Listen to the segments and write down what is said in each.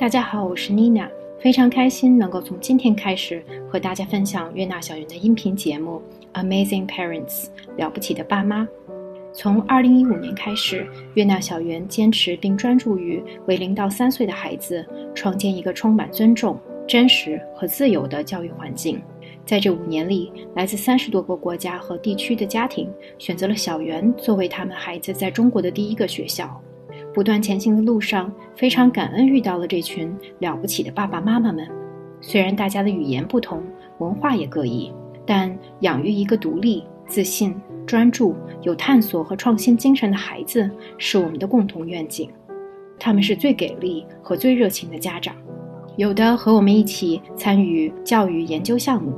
大家好，我是妮娜，非常开心能够从今天开始和大家分享悦纳小园的音频节目《Amazing Parents》了不起的爸妈。从2015年开始，悦纳小园坚持并专注于为零到三岁的孩子创建一个充满尊重、真实和自由的教育环境。在这五年里，来自三十多个国家和地区的家庭选择了小园作为他们孩子在中国的第一个学校。不断前行的路上，非常感恩遇到了这群了不起的爸爸妈妈们。虽然大家的语言不同，文化也各异，但养育一个独立、自信、专注、有探索和创新精神的孩子是我们的共同愿景。他们是最给力和最热情的家长，有的和我们一起参与教育研究项目，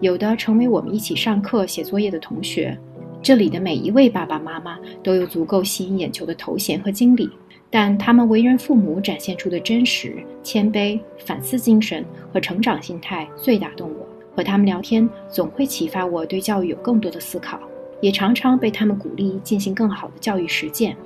有的成为我们一起上课写作业的同学。这里的每一位爸爸妈妈都有足够吸引眼球的头衔和经历，但他们为人父母展现出的真实、谦卑、反思精神和成长心态最打动我。和他们聊天总会启发我对教育有更多的思考，也常常被他们鼓励进行更好的教育实践。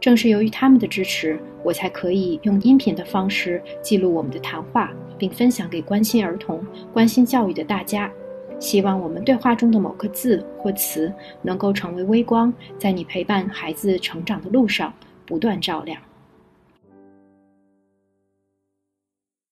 正是由于他们的支持，我才可以用音频的方式记录我们的谈话，并分享给关心儿童、关心教育的大家。希望我们对话中的某个字或词能够成为微光，在你陪伴孩子成长的路上不断照亮。